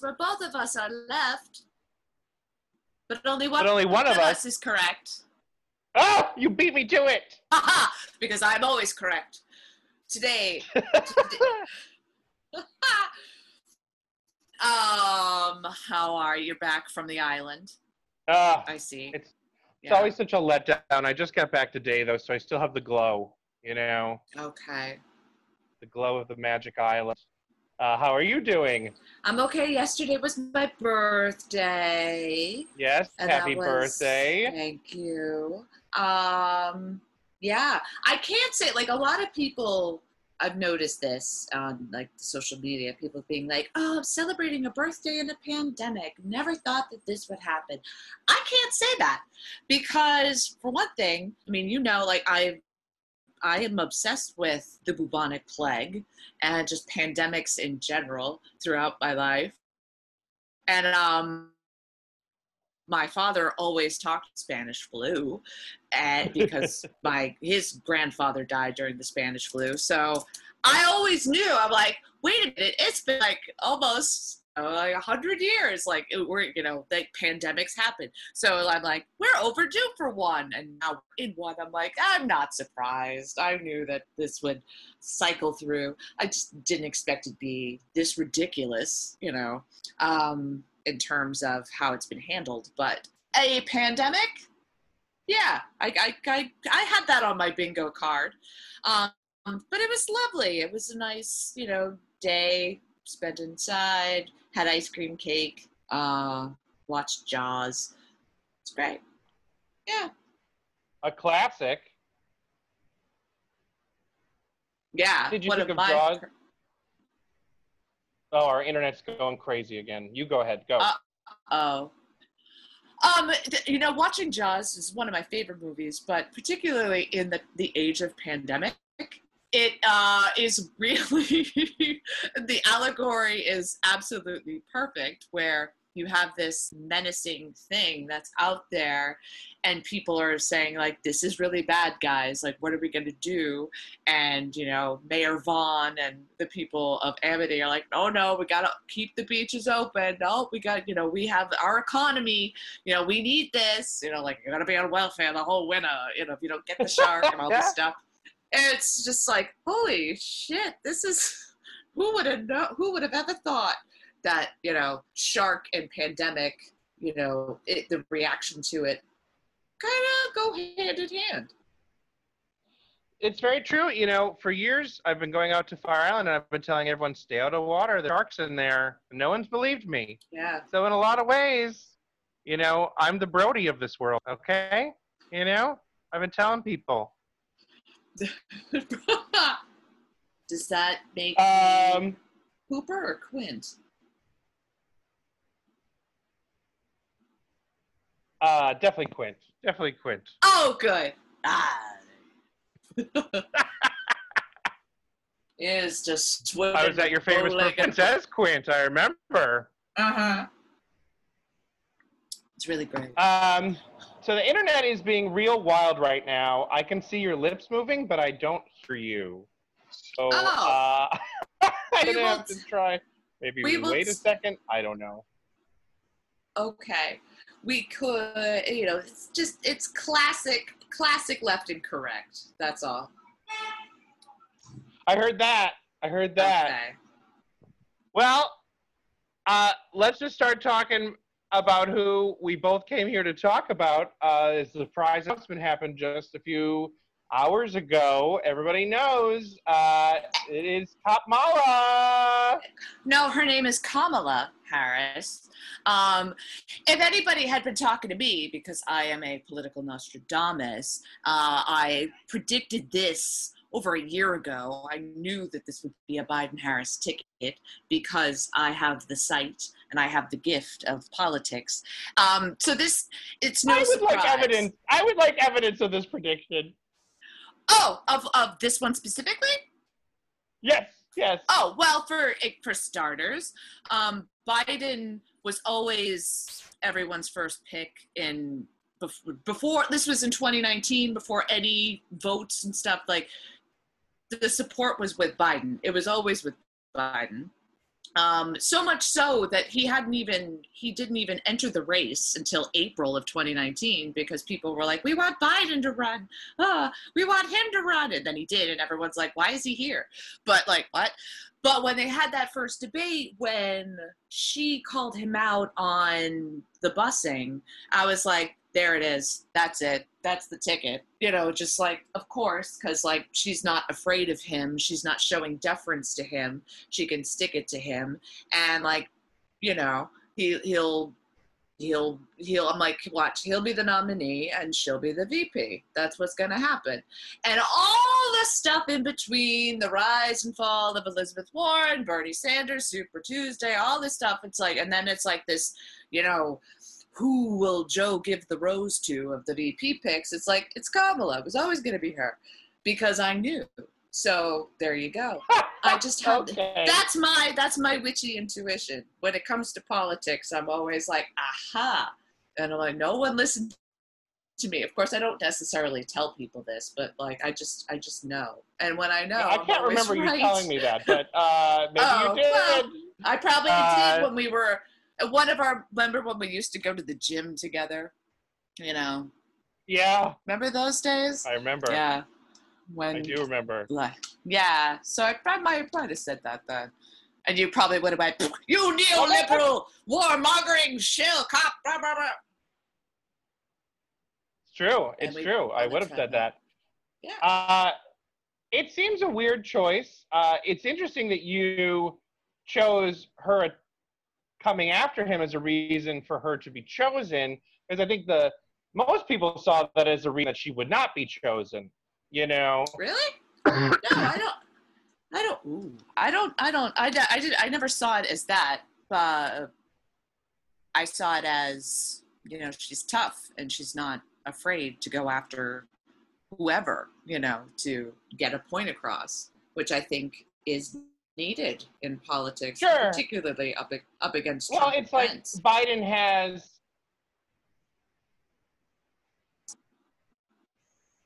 where both of us are left, but only one, But only one of us. is correct. Oh, you beat me to it. Haha, because I'm always correct. Today, um, how are you back from the island? Ah, I see. It's- it's Yeah. always such a letdown. I just got back today though, so I still have the glow. You know, okay. the glow of the Magic Island. Uh, how are you doing? I'm okay. Yesterday was my birthday. Yes, and happy was- birthday. Thank you. Um, yeah, I can't say like a lot of people. I've noticed this on like the social media. People being like, "Oh, I'm celebrating a birthday in a pandemic. Never thought that this would happen." I can't say that because, for one thing, I mean, you know, like I, I am obsessed with the bubonic plague and just pandemics in general throughout my life, and um, my father always talked Spanish flu, and because my his grandfather died during the Spanish flu, so I always knew. I'm like, wait a minute, it's been like almost like a hundred years. Like it, we're you know, like pandemics happen. So I'm like, we're overdue for one, and now in one. I'm like, I'm not surprised. I knew that this would cycle through. I just didn't expect it to be this ridiculous, you know. Um, in terms of how it's been handled. But a pandemic, yeah, I, I, I, I had that on my bingo card. Um, but it was lovely. It was a nice, you know, day spent inside, had ice cream cake, uh, watched Jaws. It's great. Yeah. A classic. Yeah. Did you think of Jaws? Oh, our internet's going crazy again. You go ahead. Go. Uh, Oh. Um, th- you know, watching Jaws is one of my favorite movies, but particularly in the, the age of pandemic, it uh, is really the allegory is absolutely perfect. Where you have this menacing thing that's out there, and people are saying like, "This is really bad, guys. Like, what are we going to do?" And you know, Mayor Vaughn and the people of Amity are like, "Oh no, we got to keep the beaches open. No, we got you know, we have our economy. You know, we need this. You know, like you're gonna be on welfare the whole winter. You know, if you don't get the shark and all this stuff." It's just like, holy shit, this is who would have know who would have ever thought that, you know, shark and pandemic, you know, it, the reaction to it kind of go hand in hand. It's very true. You know, for years I've been going out to Fire Island and I've been telling everyone, stay out of water. The sharks in there. No one's believed me. Yeah. So in a lot of ways, you know, I'm the Brody of this world. Okay. You know, I've been telling people. Does that make you Um, Hooper or Quint? uh, definitely Quint. Definitely Quint. Oh, good. Ah. is just swimming. I was at your famous bow-legged- Princess Quint. I remember. Uh-huh. It's really great. Um, so the internet is being real wild right now. I can see your lips moving, but I don't hear you. So Oh. uh, I'm We gonna have to try. Maybe we we wait a second. I don't know. okay we could you know it's just it's classic classic left and correct that's all I heard that. I heard that. okay Well, uh, let's just start talking about who we both came here to talk about. Uh, the surprise announcement happened just a few hours ago. Everybody knows uh, it is Kamala. no her name is kamala harris um, if anybody had been talking to me because i am a political nostradamus uh, i predicted this over a year ago i knew that this would be a biden harris ticket because i have the sight and i have the gift of politics um, so this it's no I would surprise. like evidence. I would like evidence of this prediction. Oh, of of this one specifically? Yes, yes. Oh, well, for for starters, um, Biden was always everyone's first pick in before, before this was in 2019 before any votes and stuff like the support was with Biden. It was always with Biden. Um, so much so that he hadn't even he didn't even enter the race until April of 2019 because people were like, "We want Biden to run. Ah, we want him to run," and then he did, and everyone's like, "Why is he here?" But like, what? But when they had that first debate, when she called him out on the busing, I was like, there it is. That's it. That's the ticket. You know, just like, of course, because like she's not afraid of him. She's not showing deference to him. She can stick it to him. And like, you know, he, he'll, he'll, he'll, I'm like, watch, he'll be the nominee and she'll be the VP. That's what's going to happen. And all the stuff in between the rise and fall of Elizabeth Warren, Bernie Sanders, Super Tuesday, all this stuff. It's like, and then it's like this, you know, who will Joe give the rose to of the VP picks? It's like it's Kamala. It was always going to be her because I knew. So there you go. I just have okay. that's my that's my witchy intuition. When it comes to politics, I'm always like, aha. And I'm like, no one listened to me. Of course, I don't necessarily tell people this, but like I just I just know. And when I know, I I'm can't remember right. you telling me that, but uh, maybe Oh, you did. well, I probably Uh, did when we were one of our. Remember when we used to go to the gym together? You know, yeah, remember those days? I remember. Yeah. When I do remember. yeah. So I probably might have said that then. And you probably would have went, you neoliberal, warmongering, shill, cop, blah, blah, blah. It's true. And It's true. I would have said said that. that. Yeah. Uh, it seems a weird choice. Uh, it's interesting that you chose her coming after him as a reason for her to be chosen, because I think the most people saw that as a reason that she would not be chosen. You know, Really? no, I don't. I don't. I don't. I don't. I, I did. I never saw it as that. I saw it as you know she's tough and she's not afraid to go after whoever you know to get a point across, which I think is needed in politics, Sure. particularly up up against. well, Trump it's like. Biden has.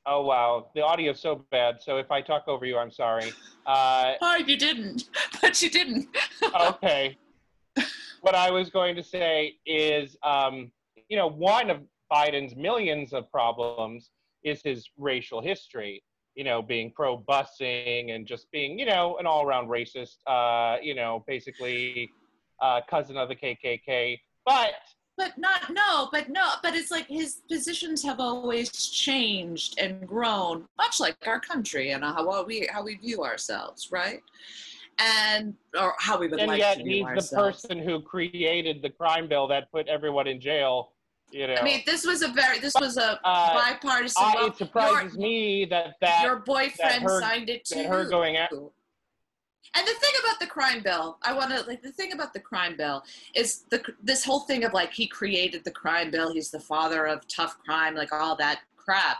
Oh wow, the audio's so bad. So if I talk over you, I'm sorry. Uh, Oh, you didn't, but you didn't. okay. what I was going to say is, um, you know, one of Biden's millions of problems is his racial history. You know, being pro busing and just being, you know, an all around racist. Uh, you know, basically uh, cousin of the KKK. But But not no, but no, but it's like his positions have always changed and grown, much like our country and how we how we view ourselves, right? And or how we would and like yet to view he's the person who created the crime bill that put everyone in jail. You know, I mean, this was a very this was a Uh, bipartisan. It surprises your, me that that, your boyfriend her- signed it too. that her going at And the thing about the crime bill, I want to like the thing about the crime bill is the this whole thing of like he created the crime bill, he's the father of tough crime, like all that crap.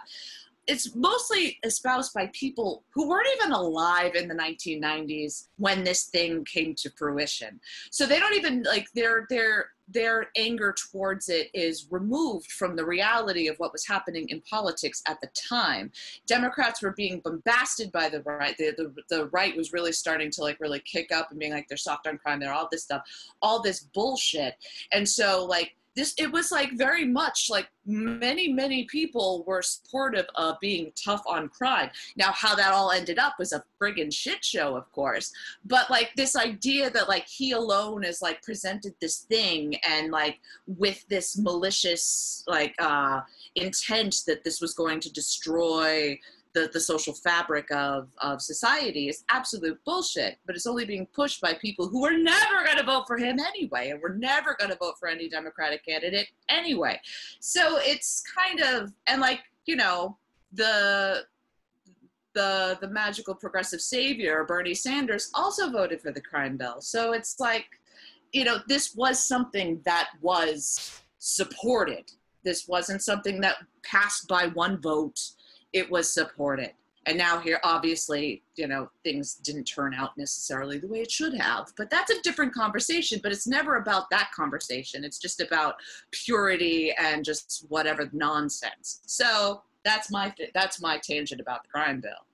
It's mostly espoused by people who weren't even alive in the 1990s when this thing came to fruition. So they don't even like their their their anger towards it is removed from the reality of what was happening in politics at the time. Democrats were being bombasted by the right. The, the, the right was really starting to like really kick up and being like they're soft on crime, they're all this stuff, all this bullshit. And so like this it was like very much like many many people were supportive of being tough on crime. Now how that all ended up was a friggin' shit show of course. But like this idea that like he alone is like presented this thing and like with this malicious like uh intent that this was going to destroy the, the social fabric of, of society is absolute bullshit, but it's only being pushed by people who are never going to vote for him anyway, and we're never going to vote for any Democratic candidate anyway. So it's kind of, and like, you know, the the the magical progressive savior Bernie Sanders also voted for the crime bill. So it's like, you know, this was something that was supported. This wasn't something that passed by one vote. It was supported. And now here, obviously, you know, things didn't turn out necessarily the way it should have. But that's a different conversation. But it's never about that conversation. It's just about purity and just whatever nonsense. So that's my that's my tangent about the crime bill.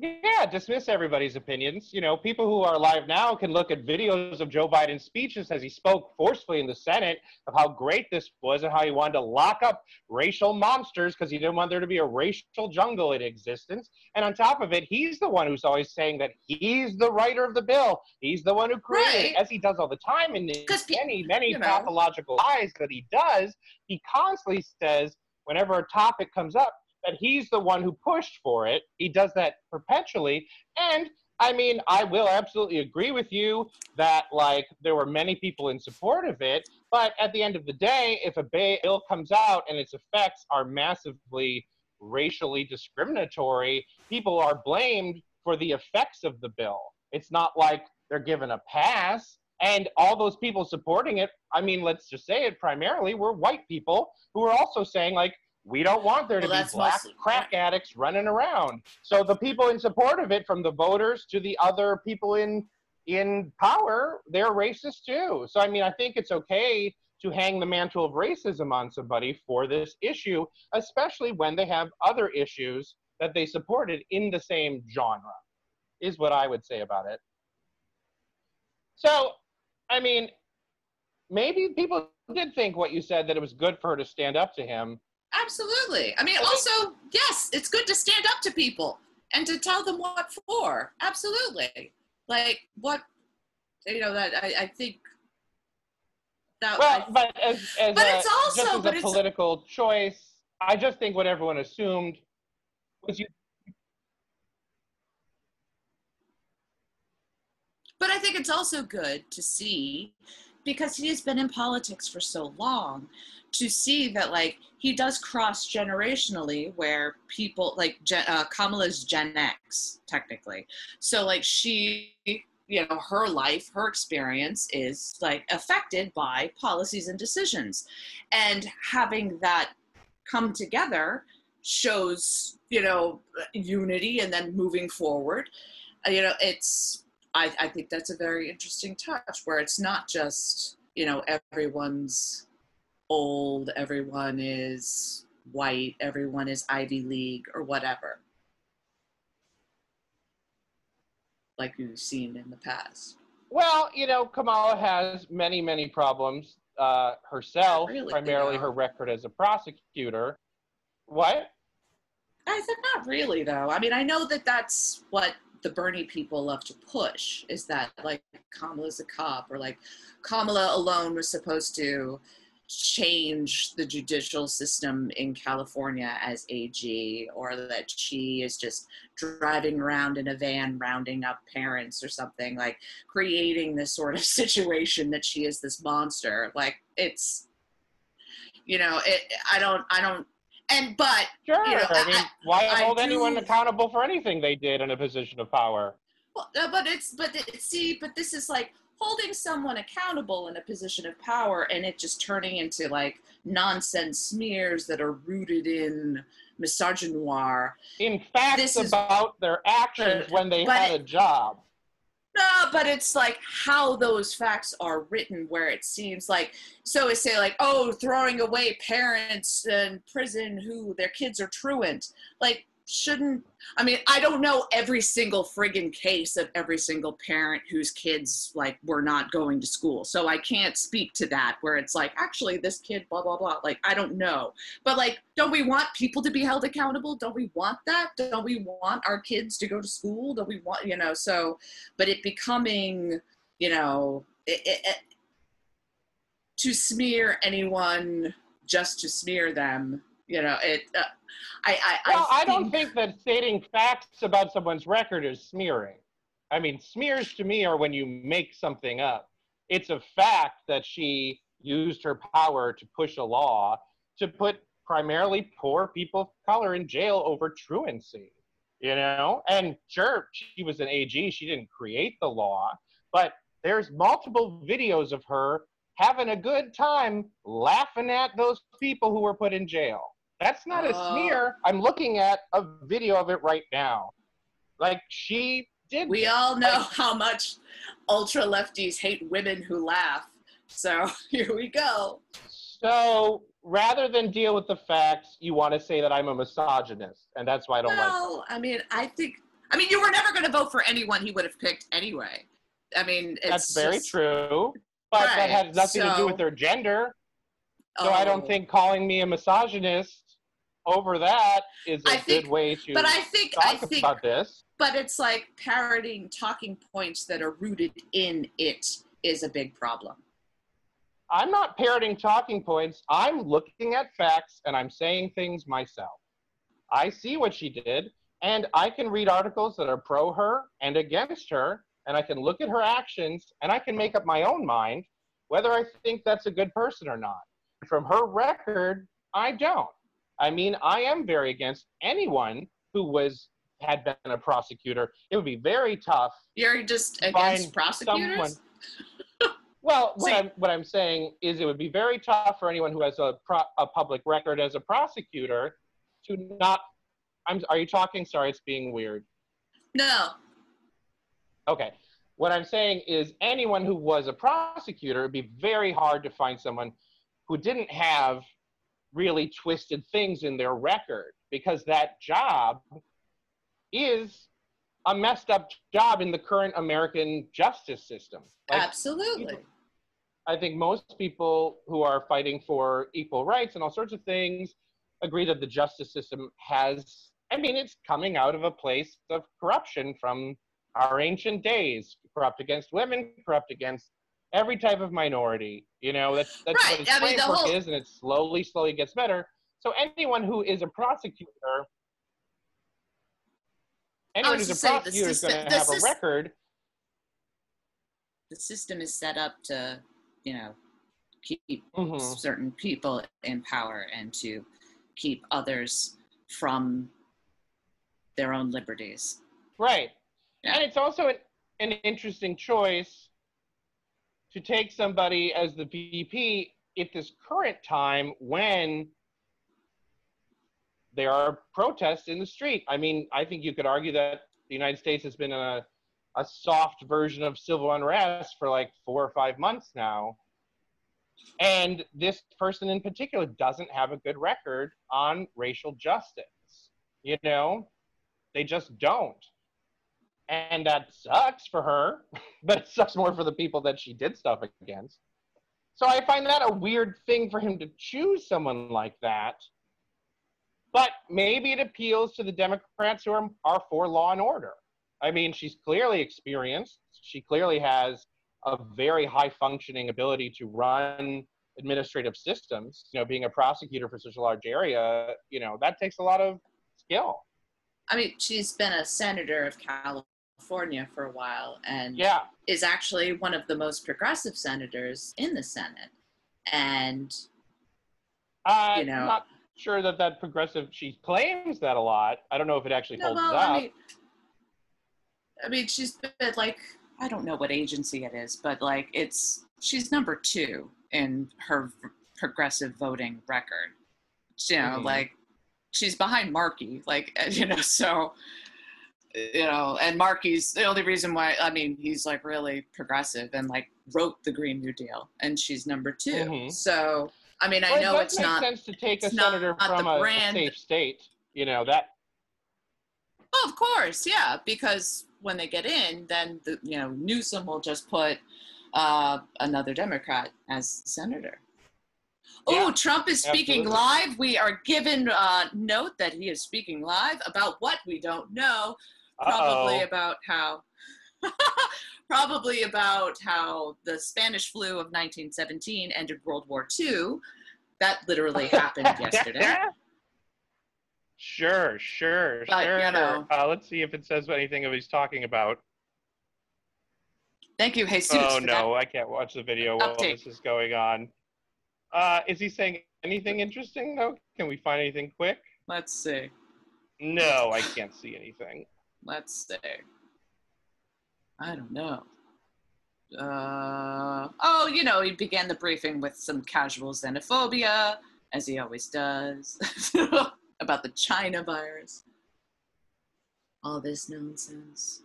Yeah, dismiss everybody's opinions. You know, people who are alive now can look at videos of Joe Biden's speeches as he spoke forcefully in the Senate of how great this was and how he wanted to lock up racial monsters because he didn't want there to be a racial jungle in existence. And on top of it, he's the one who's always saying that he's the writer of the bill. He's the one who created Right. it, as he does all the time in many, many you know. pathological lies that he does. He constantly says, whenever a topic comes up, that he's the one who pushed for it. He does that perpetually. And I mean, I will absolutely agree with you that like there were many people in support of it, but at the end of the day, if a bill comes out and its effects are massively racially discriminatory, people are blamed for the effects of the bill. It's not like they're given a pass. And all those people supporting it, I mean, let's just say it primarily were white people who are also saying, like, we don't want there to Well, be black mostly- crack addicts running around. So the people in support of it, from the voters to the other people in in power, they're racist too. So I mean, I think it's okay to hang the mantle of racism on somebody for this issue, especially when they have other issues that they supported in the same genre. Is what I would say about it. So, I mean, maybe people did think what you said that it was good for her to stand up to him. Absolutely. I mean, also, yes, it's good to stand up to people and to tell them what for. Absolutely. Like what, you know, that I, I think that. Well, I- but as, as But a, it's also- just as but a political choice, I just think what everyone assumed was you. But I think it's also good to see, because he has been in politics for so long, to see that like he does cross generationally, where people like uh, Kamala's Gen X technically, so like she, you know, her life, her experience is like affected by policies and decisions, and having that come together shows you know unity and then moving forward. You know it's I, I think that's a very interesting touch where it's not just you know everyone's old everyone is white everyone is ivy league or whatever like you've seen in the past Well, you know, Kamala has many, many problems uh, herself, really, primarily though. her record as a prosecutor. What? i said not really though i mean i know that that's what the bernie people love to push is that like kamala's a cop or like kamala alone was supposed to change the judicial system in California as AG, or that she is just driving around in a van rounding up parents or something, like creating this sort of situation that she is this monster. Like it's, you know, it. I don't, I don't, and but Sure. You know, I mean, why I hold do- anyone accountable for anything they did in a position of power? Well, but it's but it, see, but this is like holding someone accountable in a position of power, and it just turning into like nonsense smears that are rooted in misogynoir. In facts This is- about their actions But- when they but had a job. No, but it's like how those facts are written, where it seems like so. I say like, oh, throwing away parents in prison who their kids are truant. Like, shouldn't I mean, I don't know every single friggin' case of every single parent whose kids like were not going to school, so I can't speak to that. Where it's like, actually, this kid, blah blah blah. Like, I don't know, but like, don't we want people to be held accountable? Don't we want that? Don't we want our kids to go to school? Don't we want, you know? So but it becoming, you know, it, it, it- to smear anyone just to smear them, you know, it. Uh, I, I, Well, I, I don't think that stating facts about someone's record is smearing. I mean, smears to me are when you make something up. It's a fact that she used her power to push a law to put primarily poor people of color in jail over truancy. You know, and sure, she was an AG. She didn't create the law, but there's multiple videos of her having a good time laughing at those people who were put in jail. That's not a Oh. smear. I'm looking at a video of it right now. Like she did. we all know how much ultra lefties hate women who laugh. So here we go. So rather than deal with the facts, you want to say that I'm a misogynist, and that's why I don't like. Well, I mean, I think I mean, you were never going to vote for anyone he would have picked anyway. I mean, it's That's very just- true. But that Right, has nothing to do with their gender. So I don't Oh. think calling me a misogynist over that is a I good way to But I think talk I think about this. but it's like parroting talking points that are rooted in it is a big problem. I'm not parroting talking points. I'm looking at facts and I'm saying things myself. I see what she did, and I can read articles that are pro her and against her, and I can look at her actions and I can make up my own mind whether I think that's a good person or not. From her record, I don't. I mean, I am very against anyone who was had been a prosecutor. It would be very tough You're just against prosecutors. someone- Well, what I'm what I'm saying is it would be very tough for anyone who has a pro, a public record as a prosecutor to not. I'm. Are you talking? Sorry, it's being weird. No, Okay. What I'm saying is anyone who was a prosecutor, it'd be very hard to find someone who didn't have really twisted things in their record because that job is a messed up job in the current American justice system. Like, absolutely. I think most people who are fighting for equal rights and all sorts of things agree that the justice system has, I mean, it's coming out of a place of corruption from our ancient days corrupt against women, corrupt against every type of minority. You know, that's, that's Right, what its I mean, the framework whole- is, and it slowly, slowly gets better. So anyone who is a prosecutor, anyone who's a to say, the prosecutor is going to have a record. The system is set up to, you know, keep Mhm. certain people in power and to keep others from their own liberties. Right. Yeah. And it's also an, an interesting choice to take somebody as the VP at this current time when there are protests in the street. I mean, I think you could argue that the United States has been in a, a soft version of civil unrest for like four or five months now. And this person in particular doesn't have a good record on racial justice. You know, they just don't and that sucks for her, but it sucks more for the people that she did stuff against. So I find that a weird thing for him to choose someone like that. But maybe it appeals to the Democrats who are, are for law and order. I mean, she's clearly experienced. She clearly has a very high functioning ability to run administrative systems. You know, being a prosecutor for such a large area, you know, that takes a lot of skill. I mean, she's been a senator of California for a while and Yeah. is actually one of the most progressive senators in the Senate. And Uh, You know. not sure that that progressive. She claims that a lot. I don't know if it actually no, holds well, up. I mean, I mean, she's been like, I don't know what agency it is, but like, it's she's number two in her progressive voting record. You know, Mhm. like she's behind Markey, like you know, so you know, and Markey's the only reason why I mean he's like really progressive and like wrote the Green New Deal, and she's number 2 Mhm. So I mean, I Well, it know does it's not. sense to take a it's not senator from a, a brand- safe state. You know that. Oh, of course, yeah, because when they get in, then the you know Newsom will just put uh, another Democrat as senator. Oh, Trump is speaking absolutely. live. We are given uh, note that he is speaking live about what we don't know. Probably Uh-oh. about how. probably about how the Spanish flu of 1917 ended World War II. That literally happened yesterday. Sure, sure, But, you sure. know. Uh, let's see if it says anything of he's talking about. Thank you, Jesus. oh that. no, I can't watch the video while Update. this is going on. Uh, is he saying anything interesting though? Can we find anything quick? Let's see. No, I can't see anything. Let's say i don't know. Uh, oh you know he began the briefing with some casual xenophobia as he always does about the china virus. All this nonsense.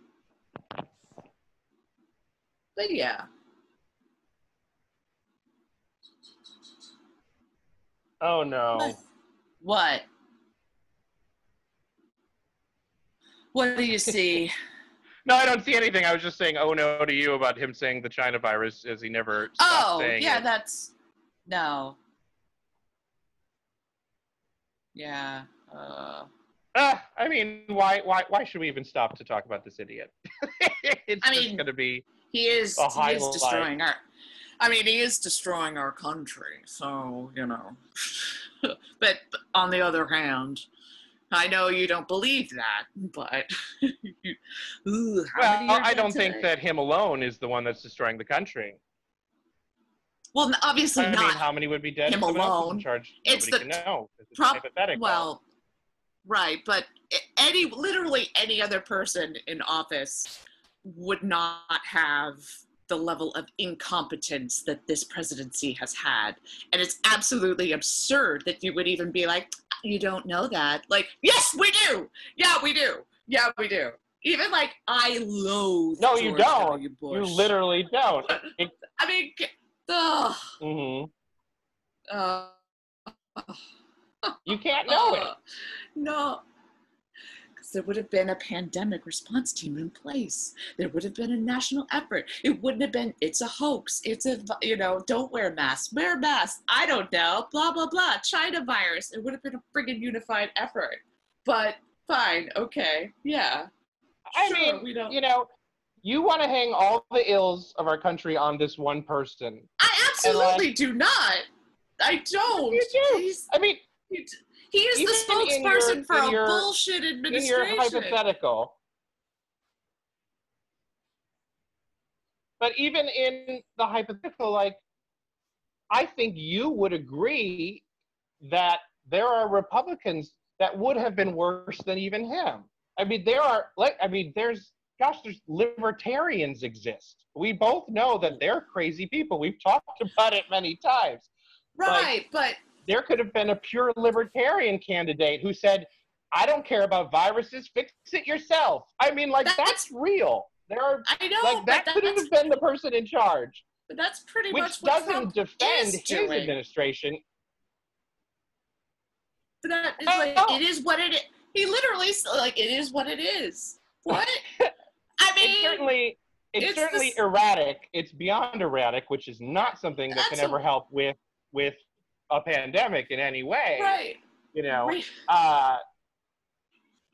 But yeah. Oh no. what What do you see? No, I don't see anything. I was just saying, oh no, to you about him saying the China virus, as he never oh, yeah, it. that's no. Yeah. Uh, Ah, I mean, why, why, why should we even stop to talk about this idiot? it's I mean- going to be. he is. He is destroying our. I mean, he is destroying our country. So you know. but on the other hand, I know you don't believe that, but. Ooh, Well, I don't think that him alone is the one that's destroying the country. Well, obviously I not. mean, how many would be dead him if someone else was alone. in charge? It's Nobody the can know. It's prob- hypothetical. Well, right, but any literally any other person in office would not have the level of incompetence that this presidency has had. And it's absolutely absurd that you would even be like, you don't know that. Like, yes, we do. Yeah, we do. Yeah, we do. Even like I loathe. No, you George don't. W. you literally don't. I mean, ugh, hmm uh, You can't know it. Uh, No. There would have been a pandemic response team in place. There would have been a national effort. It wouldn't have been, it's a hoax. It's a, you know, don't wear masks. Wear masks. I don't know. Blah, blah, blah. China virus. It would have been a friggin' unified effort. But fine. Okay. Yeah. I Sure, mean, we don't. you know, you want to hang all the ills of our country on this one person. I absolutely do not. I don't. You do. He's, I mean, he, is Even the in your- spokesperson for a your- bullshit in administration. your hypothetical. But even in the hypothetical, like, I think you would agree that there are Republicans that would have been worse than even him. I mean, there are, like, I mean, there's, gosh, there's libertarians exist. We both know that they're crazy people. We've talked about it many times. right, but there could have been a pure libertarian candidate who said, I don't care about viruses, fix it yourself. I mean, like, That's- that's, real. There are, I know, like, that could have been the person in charge, but that's pretty which much what doesn't Trump defend is his doing. administration. But that is I like, it is what it is. He literally like it is what it is. What? I mean, it's certainly, it's, it's certainly this- erratic. It's beyond erratic, which is not something that can That's a- ever help with with a pandemic in any way. right. You know, right. uh,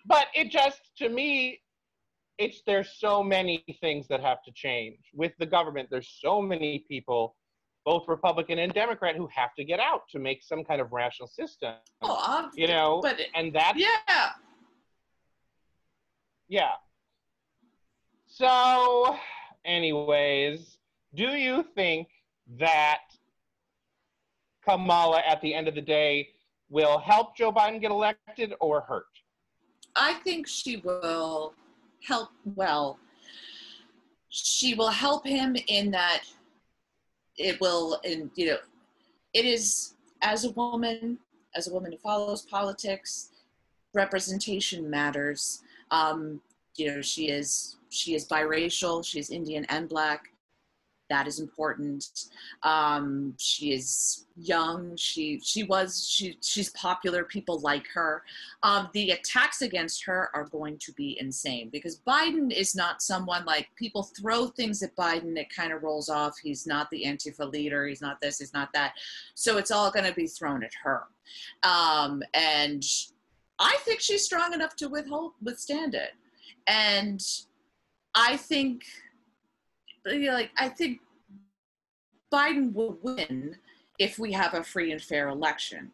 but it just to me it's there's so many things that have to change with the government there's so many people both republican and democrat who have to get out to make some kind of rational system Oh, ob- you know but it- and that yeah. yeah so anyways do you think that kamala at the end of the day will help joe biden get elected or hurt I think she will help. Well, she will help him in that it will, and you know, it is as a woman, as a woman who follows politics, representation matters. Um, you know, she is she is biracial. she's Indian and black. That is important. Um, she is young. She she was she she's popular. People like her um, the attacks against her are going to be insane because Biden is not someone like people throw things at Biden, it kind of rolls off. He's not the Antifa leader, he's not this, he's not that. So it's all going to be thrown at her. Um, and I think she's strong enough to withhold, withstand it. And I think, you know, like, I think Biden will win if we have a free and fair election.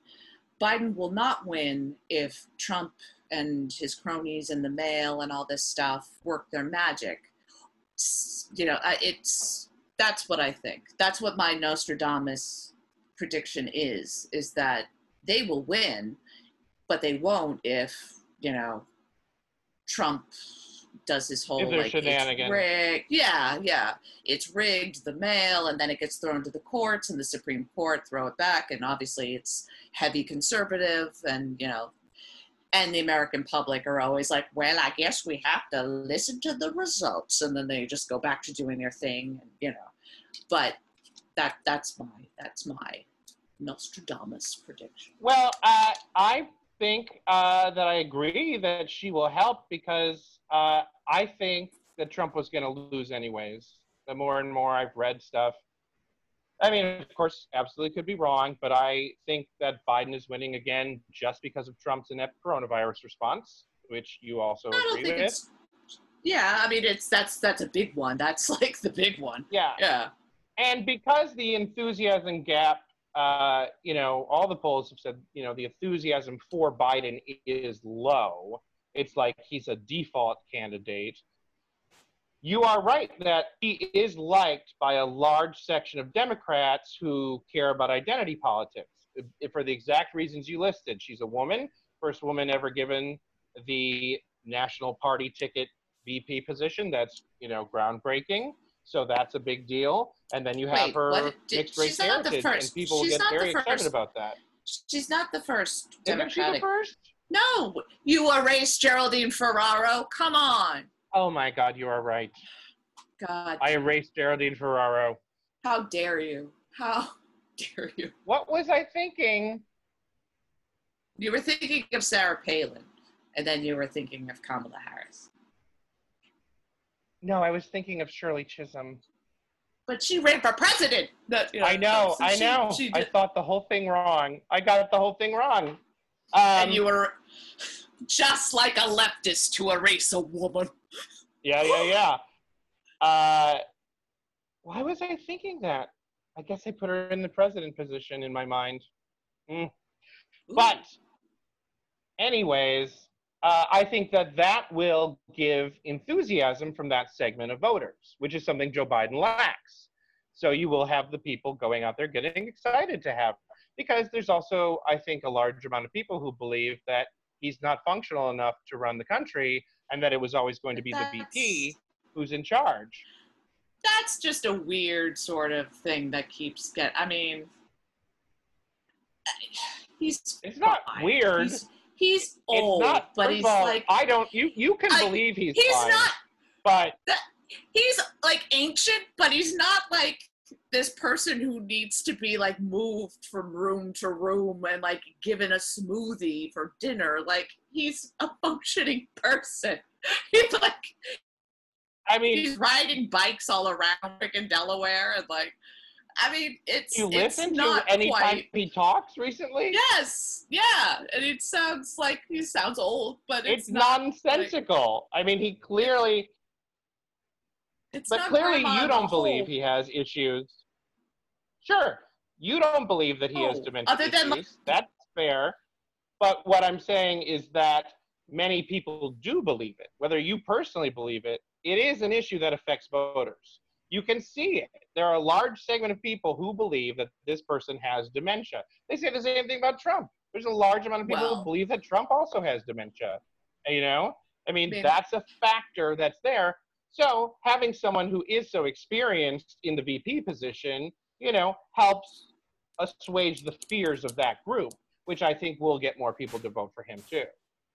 Biden will not win if Trump and his cronies and the mail and all this stuff work their magic. You know, it's that's what I think. That's what my Nostradamus prediction is: is that they will win, but they won't if you know Trump does his whole like it's rigged. Yeah, yeah, it's rigged. The mail, and then it gets thrown to the courts, and the Supreme Court throw it back, and obviously it's heavy conservative, and you know, and the American public are always like, well, I guess we have to listen to the results, and then they just go back to doing their thing, and you know, but that that's my that's my Nostradamus prediction. Well, uh, I think uh, that I agree that she will help because uh, I think that Trump was going to lose anyways. The more and more I've read stuff, I mean, of course, absolutely could be wrong, but I think that Biden is winning again just because of Trump's inept coronavirus response, which you also agree with. Yeah, I mean it's that's that's a big one. That's like the big one. Yeah, Yeah. and because the enthusiasm gap, uh, you know, all the polls have said, you know, the enthusiasm for Biden is low. It's like he's a default candidate. You are right that he is liked by a large section of Democrats who care about identity politics for the exact reasons you listed. She's a woman, first woman ever given the national party ticket VP position. That's, you know, groundbreaking. So that's a big deal. And then you have Wait, her what? Did- mixed race she's not the heritage, first- and people she's get not the very excited first about that. She's not the first Isn't she the Democratic. first? No, you erased Geraldine Ferraro. Come on. Oh my God, you are right. God, I erased Geraldine Ferraro. how dare you? How dare you? What was I thinking? You were thinking of Sarah Palin, and then you were thinking of Kamala Harris. No, I was thinking of Shirley Chisholm. But she ran for president. No, you I know, so I she- know. she I thought the whole thing wrong. I got the whole thing wrong. Um, and you were just like a leftist to erase a woman. Yeah, yeah, yeah. Uh, why was I thinking that? I guess I put her in the president position in my mind. But, anyways, uh, I think that that will give enthusiasm from that segment of voters, which is something Joe Biden lacks. So you will have the people going out there getting excited to have, because there's also, I think, a large amount of people who believe that he's not functional enough to run the country and that it was always going to be the VP who's in charge. that's just a weird sort of thing that keeps get. I mean, he's It's not fine. weird. He's, he's It's old, not, but he's like I don't, you, you can I- believe he's, he's fine, not. but He's like ancient, but he's not like this person who needs to be like moved from room to room and like given a smoothie for dinner. Like he's a functioning person. He's like I mean, he's riding bikes all around freaking Delaware and like I mean it's you listen to any quite time he talks recently? Yes, yeah. And it sounds like he sounds old, but it's, it's not nonsensical. I mean, he clearly, it's but clearly you don't believe he has issues. Sure, you don't believe that he has Oh, dementia other than, like- That's fair. But what I'm saying is that many people do believe it. Whether you personally believe it, it is an issue that affects voters. You can see it. There are a large segment of people who believe that this person has dementia. They say the same thing about Trump. There's a large amount of people who believe that Trump also has dementia. You know, I mean, I mean- that's a factor that's there. So having someone who is so experienced in the VP position, you know, helps assuage the fears of that group, which I think will get more people to vote for him too.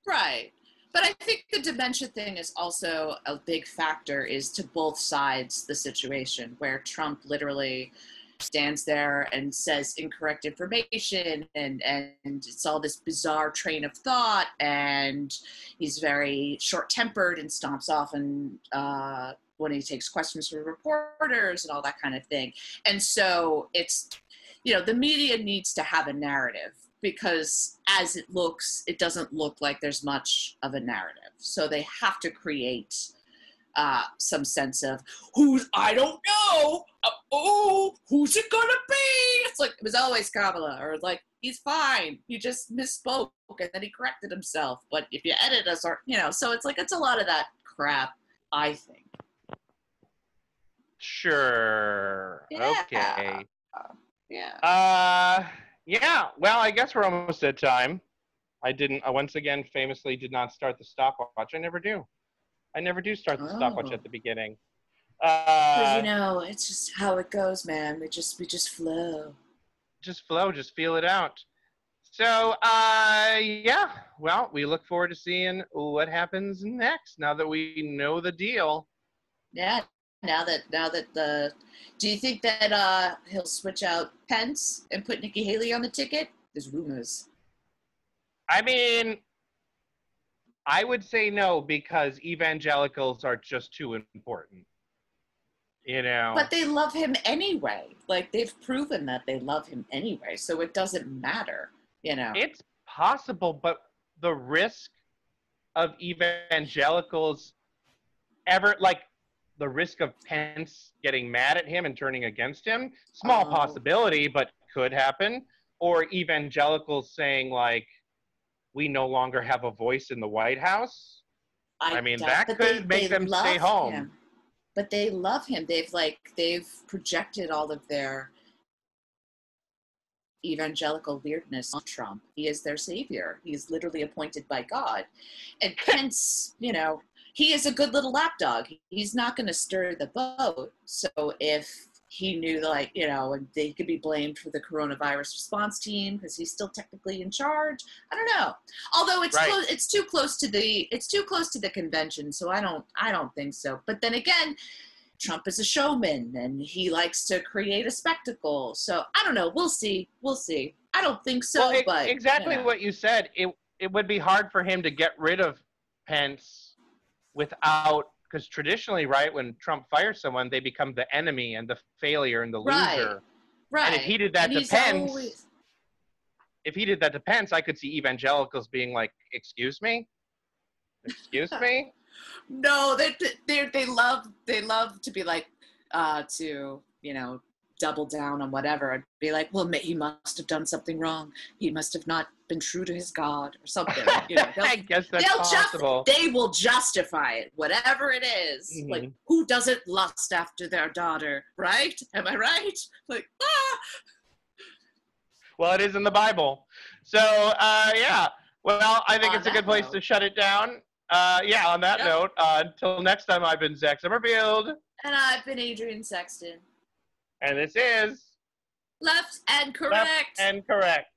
Right. But I think the dementia thing is also a big factor is to both sides the situation where Trump literally stands there and says incorrect information and and it's all this bizarre train of thought and he's very short-tempered and stomps off and uh, when he takes questions from reporters and all that kind of thing. And so it's you know the media needs to have a narrative because as it looks it doesn't look like there's much of a narrative so they have to create uh, some sense of who's I don't know. Uh, oh, who's it gonna be? It's like it was always Kamala, or like he's fine. He just misspoke and then he corrected himself. But if you edit us, or you know, so it's like it's a lot of that crap. I think. Sure. Yeah. Okay. Yeah. Uh, yeah. Well, I guess we're almost at time. I didn't. I once again famously did not start the stopwatch. I never do. I never do start the stopwatch Oh. at the beginning. Uh, you know, it's just how it goes, man. We just we just flow. just flow, just feel it out. So, uh, yeah. Well, we look forward to seeing what happens next. Now that we know the deal. Yeah. Now that now that the, do you think that uh he'll switch out Pence and put Nikki Haley on the ticket? There's rumors. I mean, I would say no because evangelicals are just too important. You know. But they love him anyway. Like they've proven that they love him anyway, so it doesn't matter. You know. It's possible, but the risk of evangelicals ever like the risk of Pence getting mad at him and turning against him, small Oh. possibility, but could happen. Or evangelicals saying like, we no longer have a voice in the White House. I mean, doubt- that but could make them stay home. him. But they love him. They've like they've projected all of their evangelical weirdness on Trump. He is their savior. He is literally appointed by God. And Pence, you know, he is a good little lapdog. He's not going to stir the boat. So if he knew, like, you know, and they could be blamed for the coronavirus response team because he's still technically in charge. I don't know. Although it's Right. close, it's too close to the it's too close to the convention, so I don't I don't think so. But then again, Trump is a showman and he likes to create a spectacle. So I don't know. We'll see. We'll see. I don't think so, well, e- but exactly you know. what you said. It it would be hard for him to get rid of Pence without because traditionally, right, when Trump fires someone, they become the enemy and the failure and the Right. loser. right. And if he did that And to Pence, always- if he did that to Pence, I could see evangelicals being like, "Excuse me, excuse me." No, they they they love they love to be like uh to you know double down on whatever and be like, well, he must have done something wrong. He must have not been true to his God or something. You know, they'll- I guess that's they'll just- possible. they will justify it, whatever it is. Mhm. Like, who doesn't lust after their daughter, right? Am I right? Like, ah, well, it is in the Bible. So, uh, yeah. Well, I think On it's a good place note. to shut it down. Uh, yeah. On that Yep. note, uh, until next time, I've been Zach Summerfield, and I've been Adrian Sexton. And this is Left and correct. Left and Correct.